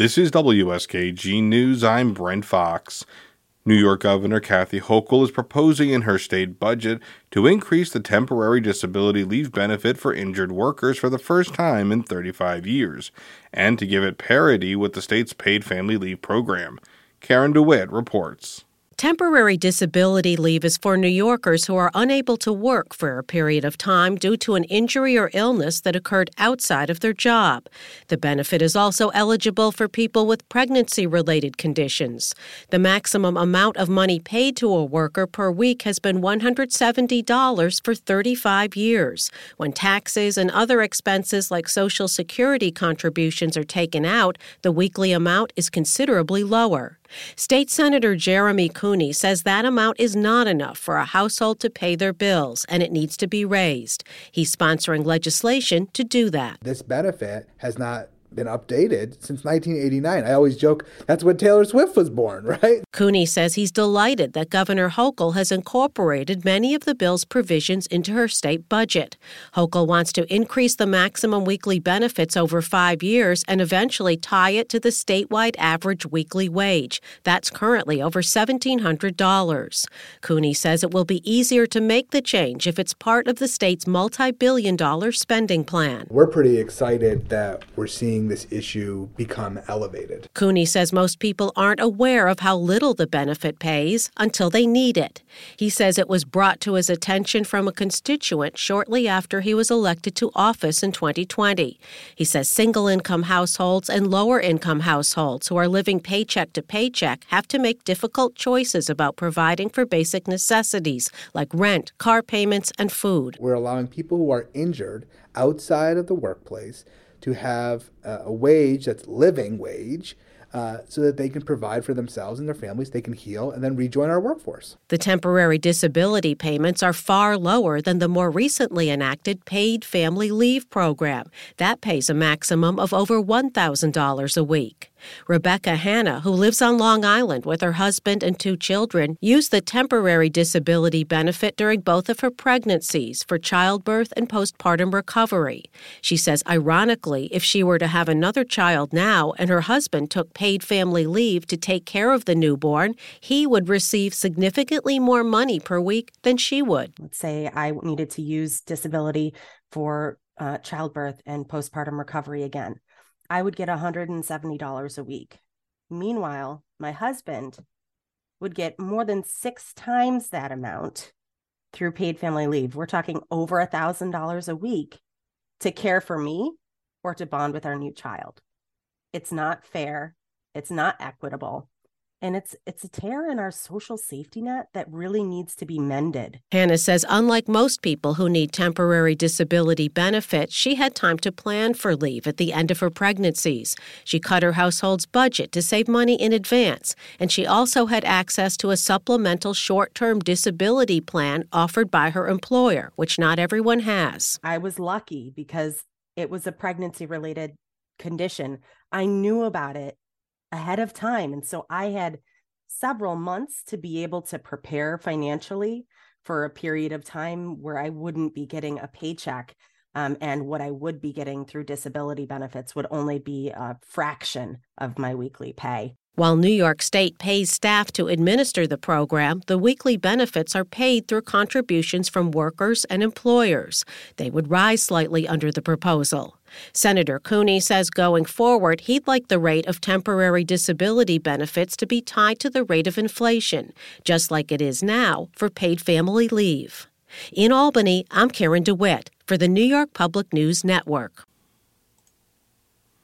This is WSKG News. I'm Brent Fox. New York Governor Kathy Hochul is proposing in her state budget to increase the temporary disability leave benefit for injured workers for the first time in 35 years, and to give it parity with the state's paid family leave program. Karen DeWitt reports. Temporary disability leave is for New Yorkers who are unable to work for a period of time due to an injury or illness that occurred outside of their job. The benefit is also eligible for people with pregnancy related conditions. The maximum amount of money paid to a worker per week has been $170 for 35 years. When taxes and other expenses like Social Security contributions are taken out, the weekly amount is considerably lower. State Senator Jeremy Cooney says that amount is not enough for a household to pay their bills and it needs to be raised. He's sponsoring legislation to do that. This benefit has not been updated since 1989. I always joke that's when Taylor Swift was born, right? Cooney says he's delighted that Governor Hochul has incorporated many of the bill's provisions into her state budget. Hochul wants to increase the maximum weekly benefits over five years and eventually tie it to the statewide average weekly wage. That's currently over $1,700. Cooney says it will be easier to make the change if it's part of the state's multi billion dollar spending plan. We're pretty excited that we're seeing seeing this issue become elevated. Cooney says most people aren't aware of how little the benefit pays until they need it. He says it was brought to his attention from a constituent shortly after he was elected to office in 2020. He says single income households and lower income households who are living paycheck to paycheck have to make difficult choices about providing for basic necessities like rent, car payments, and food. We're allowing people who are injured outside of the workplace to have a wage that's living wage uh, so that they can provide for themselves and their families, they can heal, and then rejoin our workforce. The temporary disability payments are far lower than the more recently enacted paid family leave program. That pays a maximum of over $1,000 a week. Rebecca Hanna, who lives on Long Island with her husband and two children, used the temporary disability benefit during both of her pregnancies for childbirth and postpartum recovery. She says, ironically, if she were to have another child now and her husband took paid family leave to take care of the newborn, he would receive significantly more money per week than she would. Let's say I needed to use disability for uh, childbirth and postpartum recovery again. I would get $170 a week. Meanwhile, my husband would get more than six times that amount through paid family leave. We're talking over a $1,000 a week to care for me or to bond with our new child. It's not fair. It's not equitable and it's it's a tear in our social safety net that really needs to be mended. Hannah says unlike most people who need temporary disability benefits, she had time to plan for leave at the end of her pregnancies. She cut her household's budget to save money in advance, and she also had access to a supplemental short-term disability plan offered by her employer, which not everyone has. I was lucky because it was a pregnancy related condition. I knew about it ahead of time. And so I had several months to be able to prepare financially for a period of time where I wouldn't be getting a paycheck. Um, and what I would be getting through disability benefits would only be a fraction of my weekly pay. While New York State pays staff to administer the program, the weekly benefits are paid through contributions from workers and employers. They would rise slightly under the proposal. Senator Cooney says going forward, he'd like the rate of temporary disability benefits to be tied to the rate of inflation, just like it is now for paid family leave. In Albany, I'm Karen DeWitt for the New York Public News Network.